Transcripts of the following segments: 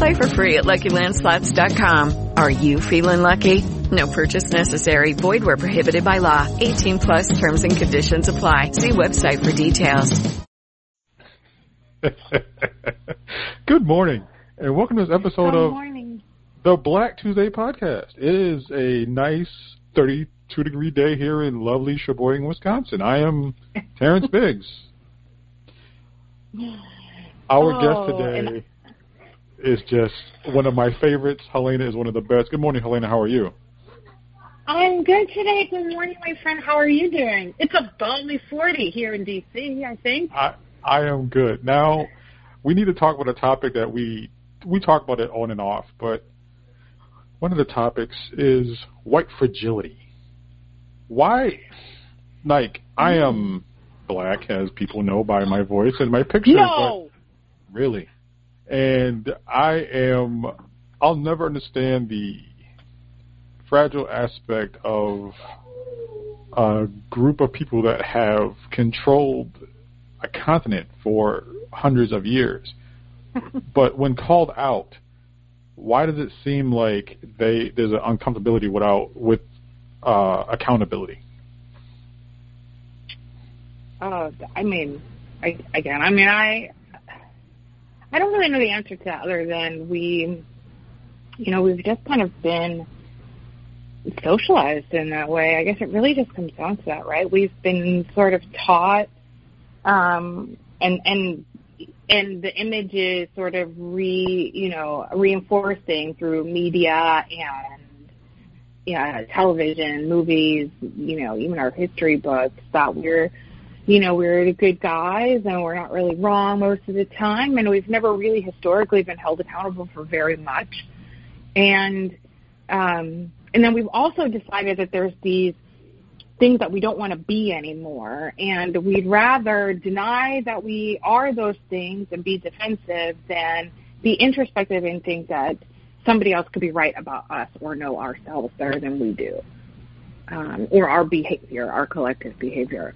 Play for free at LuckyLandSlots.com. Are you feeling lucky? No purchase necessary. Void where prohibited by law. 18 plus terms and conditions apply. See website for details. Good morning, and welcome to this episode Good of morning. the Black Tuesday podcast. It is a nice 32 degree day here in lovely Sheboygan, Wisconsin. I am Terrence Biggs. Our Oh, guest today is just one of my favorites. Helena is one of the best. Good morning, Helena. How are you? I'm good today. Good morning, my friend. How are you doing? It's a balmy 40 here in D.C., I think. I I am good. Now, we need to talk about a topic that we we talk about it on and off, but one of the topics is white fragility. Why, like, I am black, as people know by my voice and my picture. No! Really, and I am. I'll never understand the fragile aspect of a group of people that have controlled a continent for hundreds of years. but when called out, why does it seem like they there's an uncomfortability without with uh, accountability? Oh, I mean, I, again, I mean, I, I don't really know the answer to that other than we, you know, we've just kind of been socialized in that way. I guess it really just comes down to that, right? We've been sort of taught, um, and and and the image is sort of re, you know, reinforcing through media and yeah, television, movies, you know, even our history books that we're, you know, we're the good guys and we're not really wrong most of the time, and we've never really historically been held accountable for very much, and um, and then we've also decided that there's these things that we don't want to be anymore, and we'd rather deny that we are those things and be defensive than be introspective and think that somebody else could be right about us or know ourselves better than we do, um, or our behavior, our collective behavior.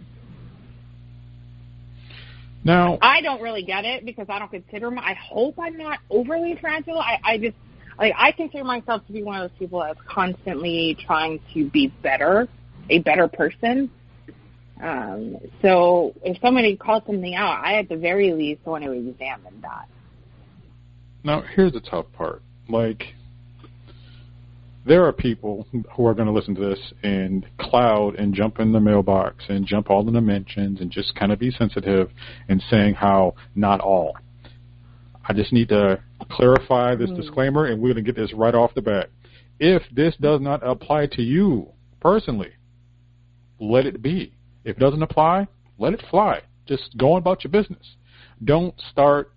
Now, I don't really get it because I don't consider my. I hope I'm not overly fragile. I, I just like I consider myself to be one of those people that's constantly trying to be better, a better person. Um, so if somebody calls something out, I at the very least want to examine that. now here's the tough part. Like, there are people who are going to listen to this and cloud and jump in the mailbox and jump all the dimensions and just kind of be sensitive and saying how not all. I just need to clarify this hmm. disclaimer and we're going to get this right off the bat. If this does not apply to you personally, let it be. If it doesn't apply, let it fly. Just go about your business. Don't start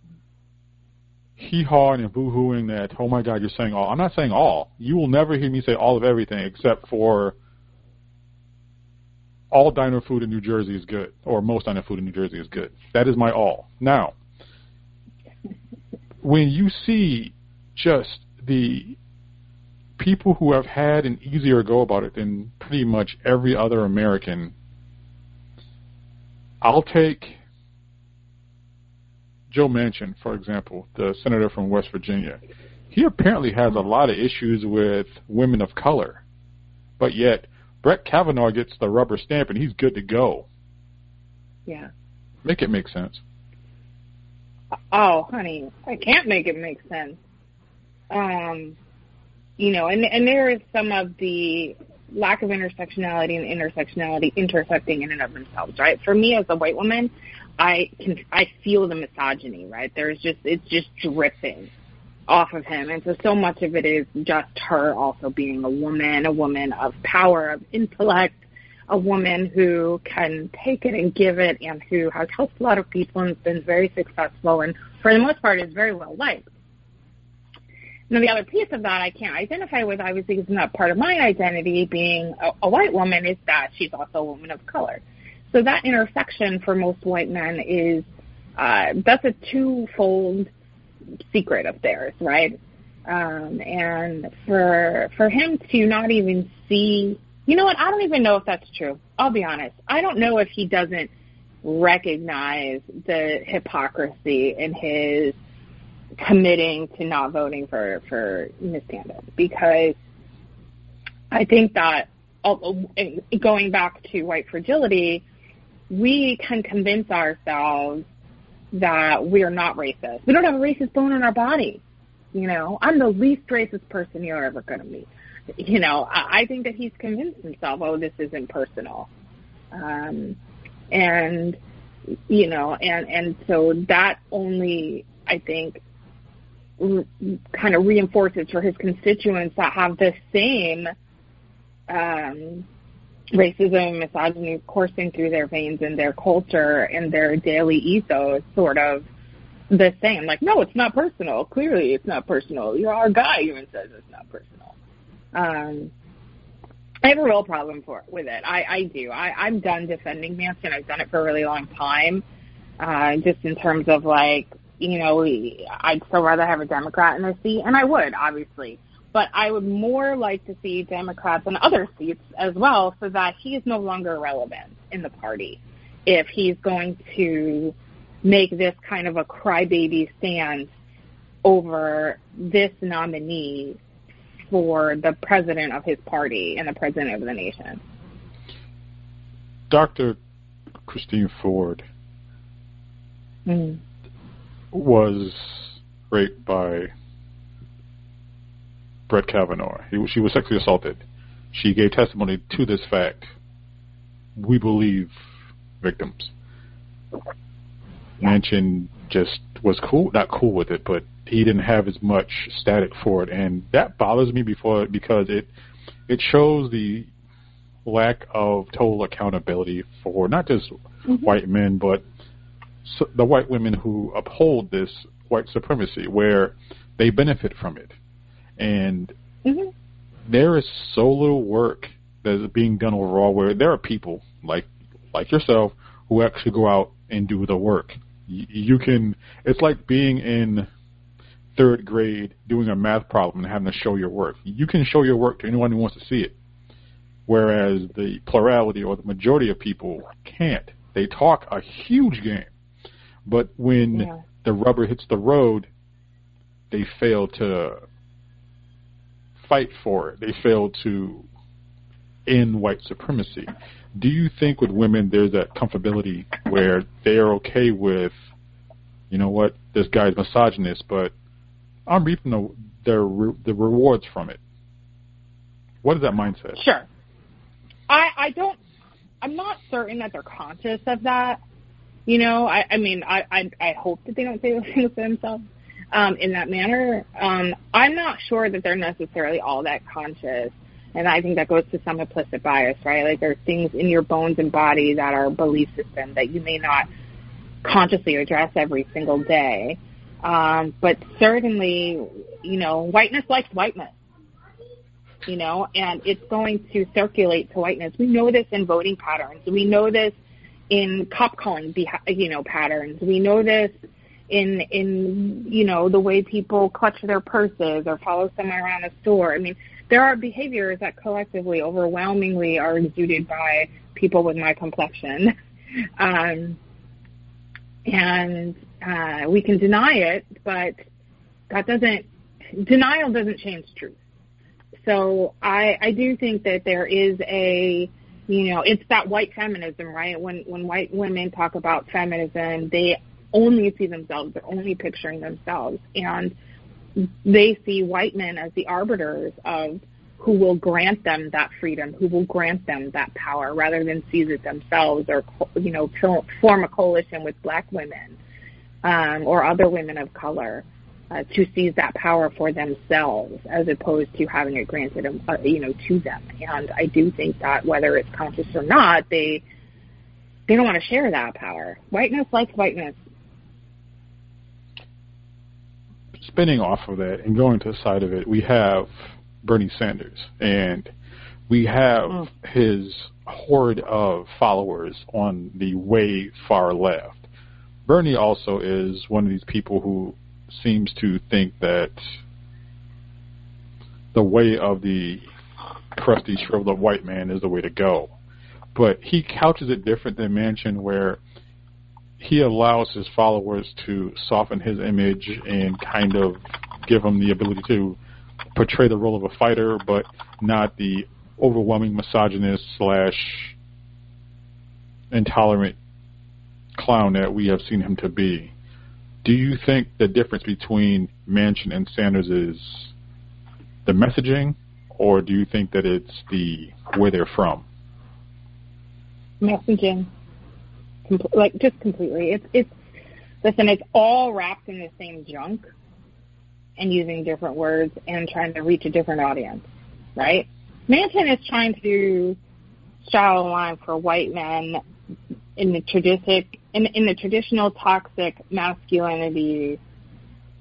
hee-hawing and boo-hooing that, oh my God, you're saying all. I'm not saying all. You will never hear me say all of everything except for all diner food in New Jersey is good, or most diner food in New Jersey is good. That is my all. Now, when you see just the people who have had an easier go about it than pretty much every other American, I'll take Joe Manchin, for example, the senator from West Virginia, he apparently has a lot of issues with women of color, but yet Brett Kavanaugh gets the rubber stamp and he's good to go. Yeah. Make it make sense. Oh, honey, I can't make it make sense. Um, you know, and and there is some of the lack of intersectionality and intersectionality intersecting in and of themselves, right? For me as a white woman, I can I feel the misogyny, right? There's just it's just dripping off of him. And so so much of it is just her also being a woman, a woman of power, of intellect, a woman who can take it and give it and who has helped a lot of people and has been very successful and for the most part is very well liked. Now the other piece of that I can't identify with obviously because not part of my identity being a, a white woman is that she's also a woman of color. So that intersection for most white men is uh, that's a twofold secret of theirs, right? Um, and for for him to not even see, you know what? I don't even know if that's true. I'll be honest. I don't know if he doesn't recognize the hypocrisy in his committing to not voting for for Ms. Tanden because I think that going back to white fragility, we can convince ourselves that we're not racist. We don't have a racist bone in our body. You know, I'm the least racist person you're ever going to meet. You know, I, I think that he's convinced himself, oh, this isn't personal. Um, and, you know, and, and so that only, I think, kind of reinforces for his constituents that have the same, um, racism, misogyny coursing through their veins and their culture and their daily ethos sort of the same. Like, no, it's not personal. Clearly, it's not personal. You're our guy even says it's not personal. Um, I have a real problem for with it. I, I do. I, I'm done defending Manchin. I've done it for a really long time. Uh, just in terms of like, you know, I'd still rather have a Democrat in the seat, and I would obviously but I would more like to see Democrats in other seats as well so that he is no longer relevant in the party if he's going to make this kind of a crybaby stance over this nominee for the president of his party and the president of the nation. Dr. Christine Ford mm. Was raped by Brett Kavanaugh. He, she was sexually assaulted. She gave testimony to this fact. We believe victims. Manchin just was cool, not cool with it, but he didn't have as much static for it, and that bothers me before because it it shows the lack of total accountability for not just mm-hmm. white men, but the white women who uphold this white supremacy, where they benefit from it. And mm-hmm. there is so little work that is being done overall where there are people like like yourself who actually go out and do the work. You, you can it's like being in third grade doing a math problem and having to show your work. You can show your work to anyone who wants to see it. Whereas the plurality or the majority of people can't. They talk a huge game. But when yeah. the rubber hits the road, they fail to fight for it. They fail to end white supremacy. Do you think with women there's that comfortability where they are okay with, you know what, this guy's misogynist, but I'm reaping the the, the rewards from it. What is that mindset? Sure. I I don't. I'm not certain that they're conscious of that. You know, I I mean, I I, I hope that they don't say those things to themselves um, in that manner. Um, I'm not sure that they're necessarily all that conscious. And I think that goes to some implicit bias, right? Like there are things in your bones and body that are belief system that you may not consciously address every single day. Um, but certainly, you know, whiteness likes whiteness, you know, and it's going to circulate to whiteness. We know this in voting patterns. We know this in cop calling, you know, patterns. We know this in in you know the way people clutch their purses or follow someone around a store. I mean, there are behaviors that collectively, overwhelmingly, are exuded by people with my complexion, um, and uh, we can deny it, but that doesn't denial doesn't change truth. So I I do think that there is a you know it's that white feminism, right? When when white women talk about feminism, they only see themselves, they're only picturing themselves, and they see white men as the arbiters of who will grant them that freedom, who will grant them that power, rather than seize it themselves or you know form a coalition with black women um, or other women of color uh, to seize that power for themselves, as opposed to having it granted uh, you know to them. And I do think that whether it's conscious or not, they they don't want to share that power. Whiteness likes whiteness. Spinning off of that and going to the side of it, we have Bernie Sanders, and we have oh. his horde of followers on the way far left. Bernie also is one of these people who seems to think that the way of the crusty, shriveled white man is the way to go. But he couches it different than Manchin, where he allows his followers to soften his image and kind of give him the ability to portray the role of a fighter, but not the overwhelming misogynist slash intolerant clown that we have seen him to be. Do you think the difference between Manchin and Sanders is the messaging, or do you think that it's the where they're from? Messaging, like just completely. It's it's listen. It's all wrapped in the same junk and using different words and trying to reach a different audience, right? Manchin is trying to straddle a line for white men in the traditional in, in the traditional toxic masculinity.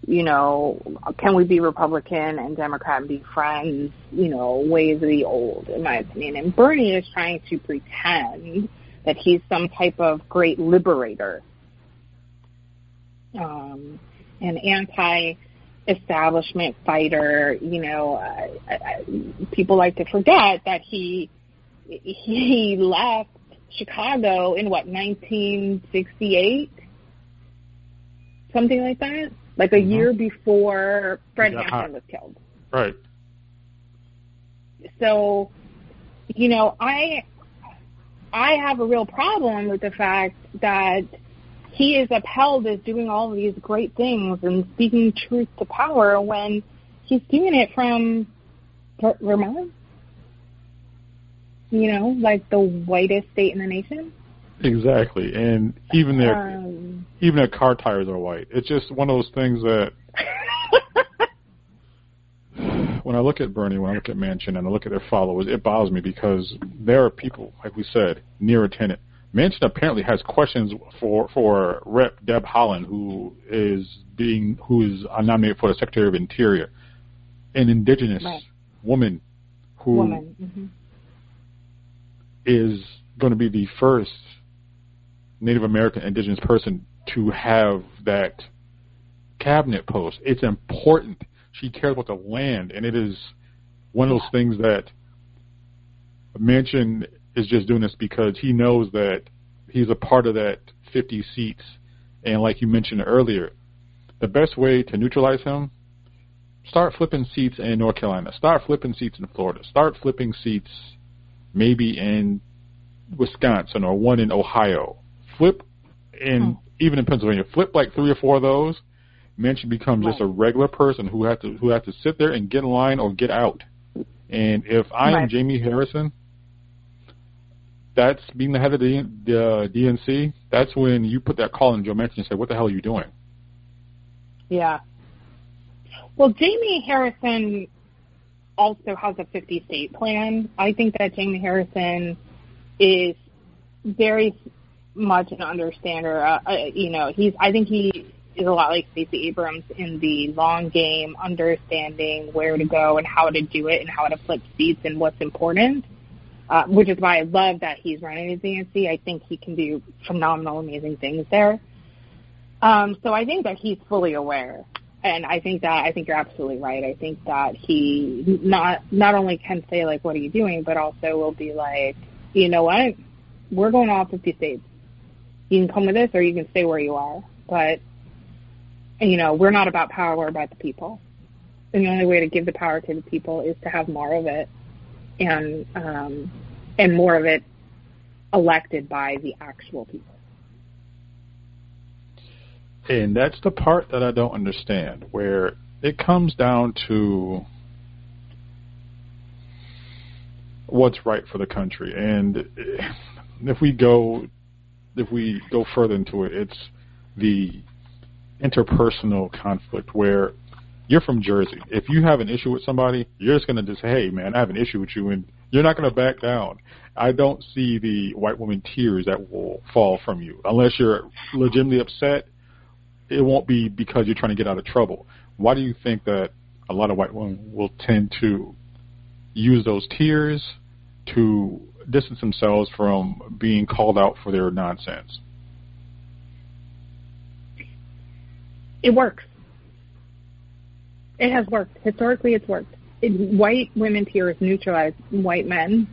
You know, can we be Republican and Democrat and be friends? You know, ways of the old, in my opinion. And Bernie is trying to pretend that he's some type of great liberator, um, an anti establishment fighter. You know, uh, people like to forget that he he left Chicago in what 1968, something like that, like a mm-hmm. year before Fred Hampton was killed. Right. So, you know, I I have a real problem with the fact that he is upheld as doing all these great things and speaking truth to power when he's doing it from Vermont. You know, like the whitest state in the nation. Exactly, and even their um, even their car tires are white. It's just one of those things that when I look at Bernie, when I look at Manchin, and I look at their followers, it bothers me because there are people, like we said, Neera Tanden Manchin apparently has questions for for Rep. Deb Haaland, who is being who is nominated for the Secretary of Interior, an indigenous right. woman who woman. Mm-hmm. Is going to be the first Native American indigenous person to have that cabinet post. It's important. She cares about the land, and it is one of those things that Manchin is just doing this because he knows that he's a part of that 50 seats. And like you mentioned earlier, the best way to neutralize him, start flipping seats in North Carolina, start flipping seats in Florida, start flipping seats maybe in Wisconsin or one in Ohio. Flip in hmm. even in Pennsylvania, flip like three or four of those. Manchin becomes right. just a regular person who has to who has to sit there and get in line or get out. And if I right. am Jamie Harrison, that's being the head of the, the DNC. That's when you put that call in Joe Manchin and say, "What the hell are you doing?" Yeah. Well, Jamie Harrison also has a 50 state plan. I think that Jamie Harrison is very much an understander. Uh, uh, you know, he's. I think he is a lot like Stacey Abrams in the long game, understanding where to go and how to do it and how to flip seats and what's important uh, which is why I love that he's running his DNC. I think he can do phenomenal, amazing things there. Um, so I think that he's fully aware, and I think that I think you're absolutely right. I think that he not not only can say like, "What are you doing?" but also will be like, "You know what? We're going all 50 states. you can come with us or you can stay where you are. But you know, we're not about power, we're about the people. And the only way to give the power to the people is to have more of it and um and more of it elected by the actual people. And that's the part that I don't understand, where it comes down to what's right for the country. And if we go if we go further into it, it's the interpersonal conflict where you're from Jersey. If you have an issue with somebody, you're just going to just say, hey, man, I have an issue with you, and you're not going to back down. I don't see the white woman tears that will fall from you. Unless you're legitimately upset, it won't be because you're trying to get out of trouble. Why do you think that a lot of white women will tend to use those tears to distance themselves from being called out for their nonsense? It works. It has worked. Historically, it's worked. It, white women tears neutralize white men.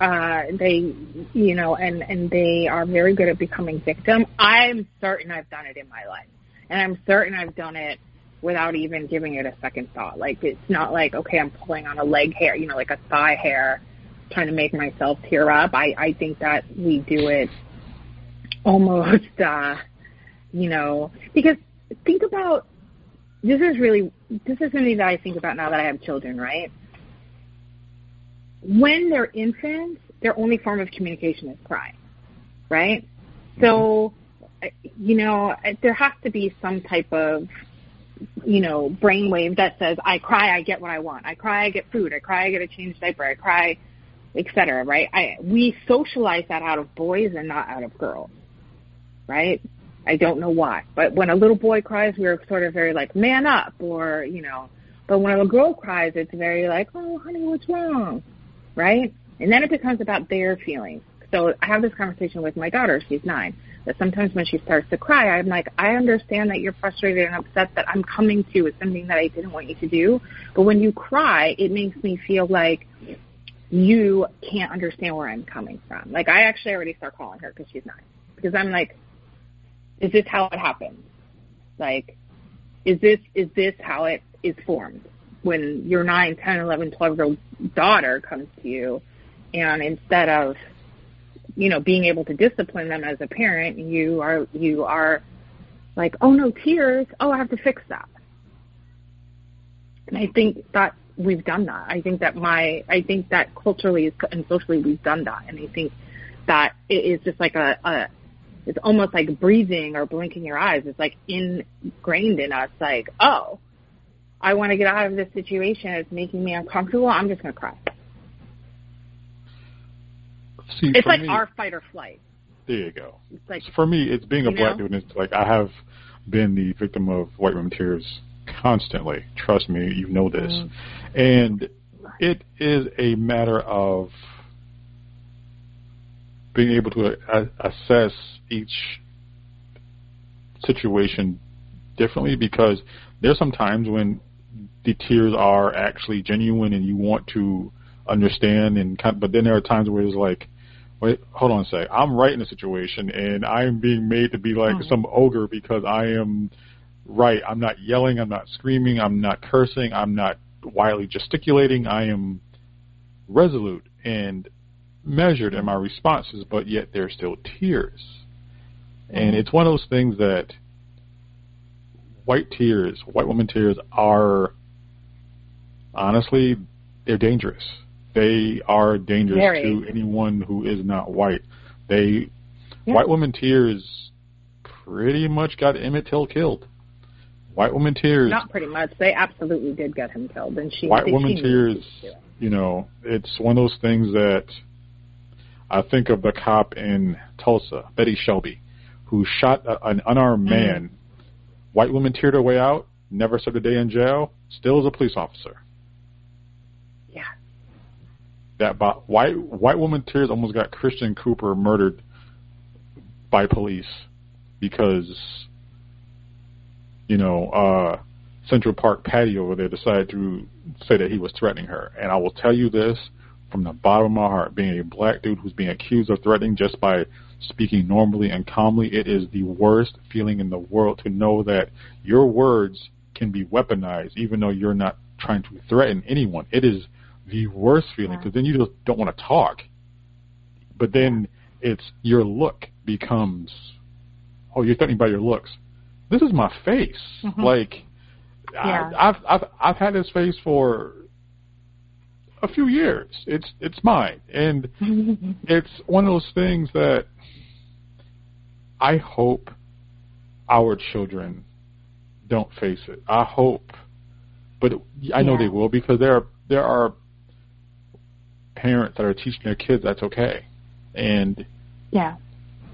Uh, they, you know, and and they are very good at becoming victim. I'm certain I've done it in my life, and I'm certain I've done it without even giving it a second thought. Like it's not like okay, I'm pulling on a leg hair, you know, like a thigh hair, trying to make myself tear up. I I think that we do it almost, uh, you know, because think about this is really this is something that I think about now that I have children, right? When they're infants, their only form of communication is cry, right? So, you know, there has to be some type of, you know, brainwave that says, I cry, I get what I want. I cry, I get food. I cry, I get a changed diaper. I cry, etc. Right? I we socialize that out of boys and not out of girls, right? I don't know why. But when a little boy cries, we're sort of very like, man up, or, you know, but when a girl cries, it's very like, oh, honey, what's wrong? Right? And then it becomes about their feelings. So I have this conversation with my daughter, she's nine, that sometimes when she starts to cry, I'm like, I understand that you're frustrated and upset that I'm coming to with something that I didn't want you to do. But when you cry, it makes me feel like you can't understand where I'm coming from. Like I actually already start calling her because she's nine. Because I'm like, is this how it happens? Like, is this is this how it is formed? When your 9, 10, 11, 12 year old daughter comes to you, and instead of, you know, being able to discipline them as a parent, you are you are like, oh no, tears. Oh, I have to fix that. And I think that we've done that. I think that my I think that culturally and socially we've done that, and I think that it is just like a, a it's almost like breathing or blinking your eyes. It's like ingrained in us, like, oh, I want to get out of this situation. It's making me uncomfortable. I'm just going to cry. See, it's like me, our fight or flight. There you go. It's like for me, it's being a black know? dude. It's like I have been the victim of white women tears constantly. Trust me, you know this, mm. and it is a matter of being able to a- assess each situation differently because there's some times when the tears are actually genuine and you want to understand and but then there are times where it's like wait hold on a sec. I'm right in a situation and i'm being made to be like mm-hmm. some ogre because i am right. I'm not yelling. I'm not screaming. I'm not cursing. I'm not wildly gesticulating. I am resolute and measured in my responses, but yet there's still tears. And it's one of those things that white tears, white woman tears are honestly they're dangerous. They are dangerous Very. to anyone who is not white. They Yeah. white woman tears pretty much got Emmett Till killed. White woman tears Not pretty much. They absolutely did get him killed, and she. White woman tears, she doing. you know, it's one of those things that I think of the cop in Tulsa, Betty Shelby, who shot a, an unarmed Mm. man. White woman teared her way out, never served a day in jail, still is a police officer. That bo- white white woman tears almost got Christian Cooper murdered by police because you know uh Central Park patio over there decided to say that he was threatening her. And I will tell you this from the bottom of my heart, being a black dude who's being accused of threatening just by speaking normally and calmly, it is the worst feeling in the world to know that your words can be weaponized, even though you're not trying to threaten anyone. It is the worst feeling because then you just don't want to talk. But then it's your look becomes, oh, you're threatening by your looks. This is my face. Mm-hmm. Like, Yeah. I, I've I've I've had this face for a few years. It's it's mine, and it's one of those things that I hope our children don't face it. I hope, but I know Yeah. they will because there are there are parents that are teaching their kids that's okay, and Yeah.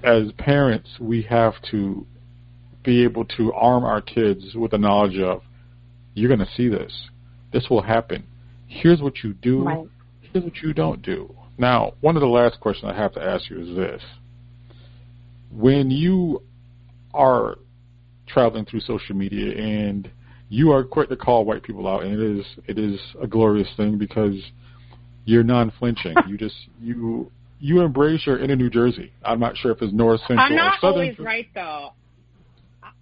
as parents, we have to be able to arm our kids with the knowledge of you're going to see this. This will happen. Here's what you do. Right. Here's what you don't do. Now, one of the last questions I have to ask you is this. When you are traveling through social media and you are quick to call white people out and it is it is a glorious thing because you're non-flinching. you just you you embrace your inner New Jersey. I'm not sure if it's North Central I'm or not Southern. always right though.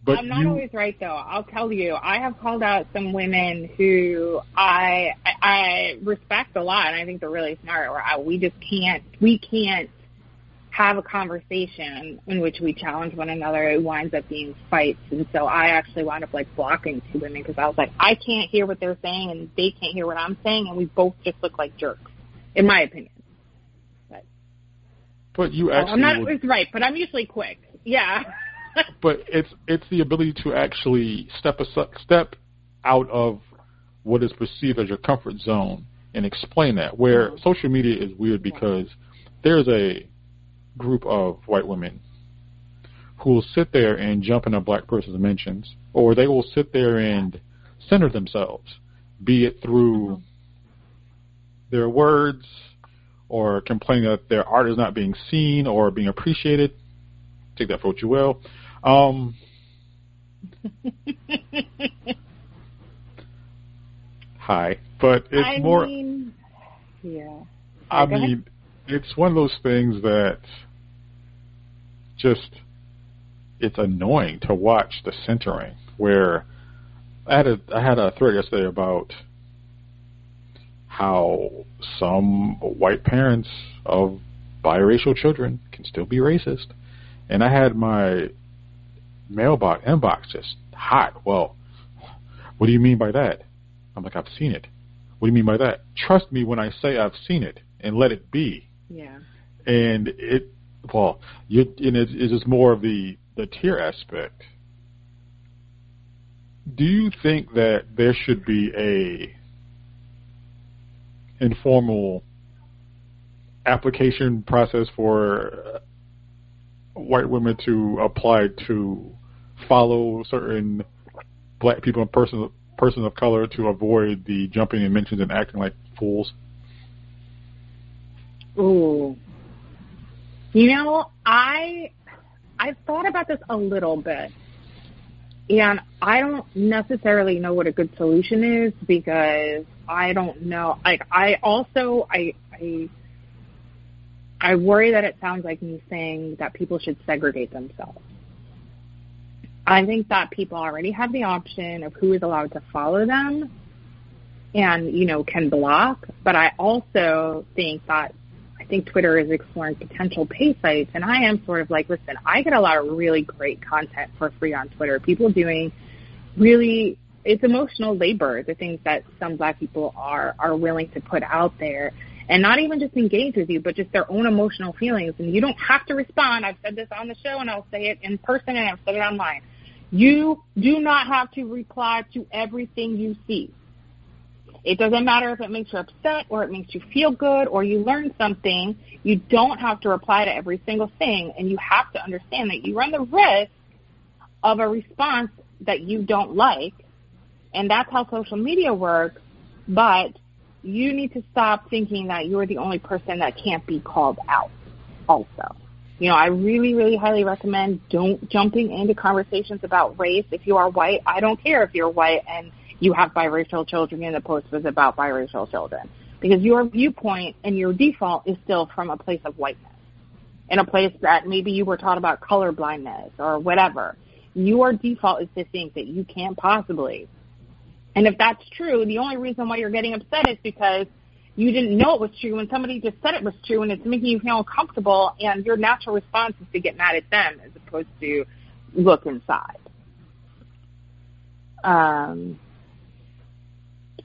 But I'm not you- always right though. I'll tell you, I have called out some women who I I, I respect a lot, and I think they're really smart. Where I, uh, we just can't we can't have a conversation in which we challenge one another. It winds up being fights, and so I actually wound up like blocking two women because I was like, I can't hear what they're saying, and they can't hear what I'm saying, and we both just look like jerks, in my opinion. But but you oh, So actually I'm not always right, but I'm usually quick. Yeah. but it's it's the ability to actually step a step out of what is perceived as your comfort zone and explain that. Where mm-hmm. social media is weird because there's a group of white women who will sit there and jump in a black person's mentions, or they will sit there and center themselves, be it through mm-hmm. Their words or complaining that their art is not being seen or being appreciated. Take that for what you will. Um, hi, but it's I more. mean, yeah. I go ahead. mean, it's one of those things that just it's annoying to watch the centering. Where I had a I had a thread yesterday about how some white parents of biracial children can still be racist, and I had my mailbox inbox just hot. Well, what do you mean by that? I'm like, I've seen it. What do you mean by that? Trust me when I say I've seen it, and let it be. Yeah. And it, well, you, and it, it's just more of the the tier aspect. Do you think that there should be a informal application process for white women to apply to follow certain black people and person person of color to avoid the jumping and mentions and acting like fools? Ooh. You know, I I've thought about this a little bit. And I don't necessarily know what a good solution is because I don't know like I also I I I worry that it sounds like me saying that people should segregate themselves. I think that people already have the option of who is allowed to follow them and, you know, can block. But I also think that I think Twitter is exploring potential pay sites. And I am sort of like, listen, I get a lot of really great content for free on Twitter. People doing really, it's emotional labor, the things that some black people are, are willing to put out there. And not even just engage with you, but just their own emotional feelings. And you don't have to respond. I've said this on the show and I'll say it in person and I've said it online. You do not have to reply to everything you see. It doesn't matter if it makes you upset or it makes you feel good or you learn something. You don't have to reply to every single thing. And you have to understand that you run the risk of a response that you don't like. And that's how social media works. But you need to stop thinking that you're the only person that can't be called out also. You know, I really, really highly recommend don't jumping into conversations about race. If you are white, I don't care if you're white and you have biracial children and the post was about biracial children. Because your viewpoint and your default is still from a place of whiteness. in a place that maybe you were taught about color blindness or whatever, your default is to think that you can't possibly. And if that's true, the only reason why you're getting upset is because you didn't know it was true and somebody just said it was true and it's making you feel uncomfortable and your natural response is to get mad at them as opposed to look inside. Um,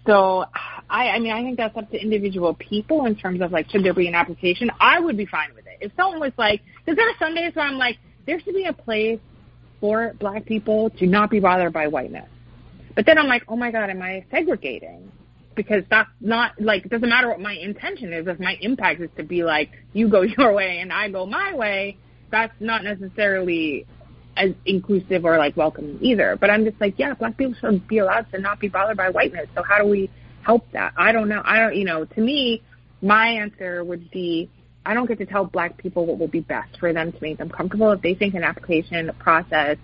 so I, I mean, I think that's up to individual people in terms of like, should there be an application? I would be fine with it. If someone was like, because there are some days where I'm like, there should be a place for black people to not be bothered by whiteness. But then I'm like, oh my God, am I segregating? Because that's not like, it doesn't matter what my intention is. If my impact is to be like, you go your way and I go my way, that's not necessarily as inclusive or like welcoming either. But I'm just like, yeah, black people should be allowed to not be bothered by whiteness. So how do we help that? I don't know. I don't, you know, to me, my answer would be, I don't get to tell black people what will be best for them to make them comfortable. If they think an application process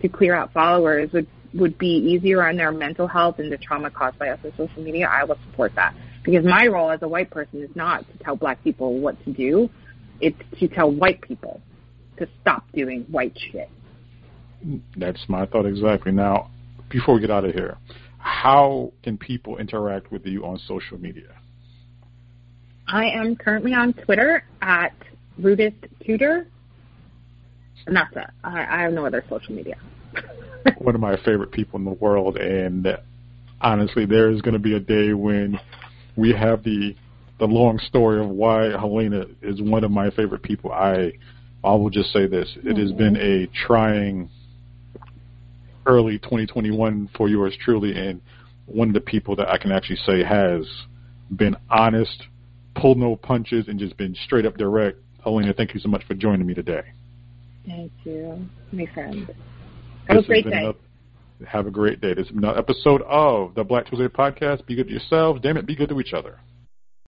to clear out followers would would be easier on their mental health and the trauma caused by us on social media, I will support that. Because my role as a white person is not to tell black people what to do. It's to tell white people to stop doing white shit. That's my thought exactly. Now, before we get out of here, how can people interact with you on social media? I am currently on Twitter at Rudist Tutor. And that's it. I, I have no other social media. One of my favorite people in the world, and honestly, there is going to be a day when we have the the long story of why Helena is one of my favorite people. I I will just say this: it has been a trying early 2021 for yours truly, and one of the people that I can actually say has been honest, pulled no punches, and just been straight up direct. Helena, thank you so much for joining me today. Thank you, my friend. Have this a great day. Have a great day. This is another episode of the Black Tuesday podcast. Be good to yourselves. Damn it, be good to each other.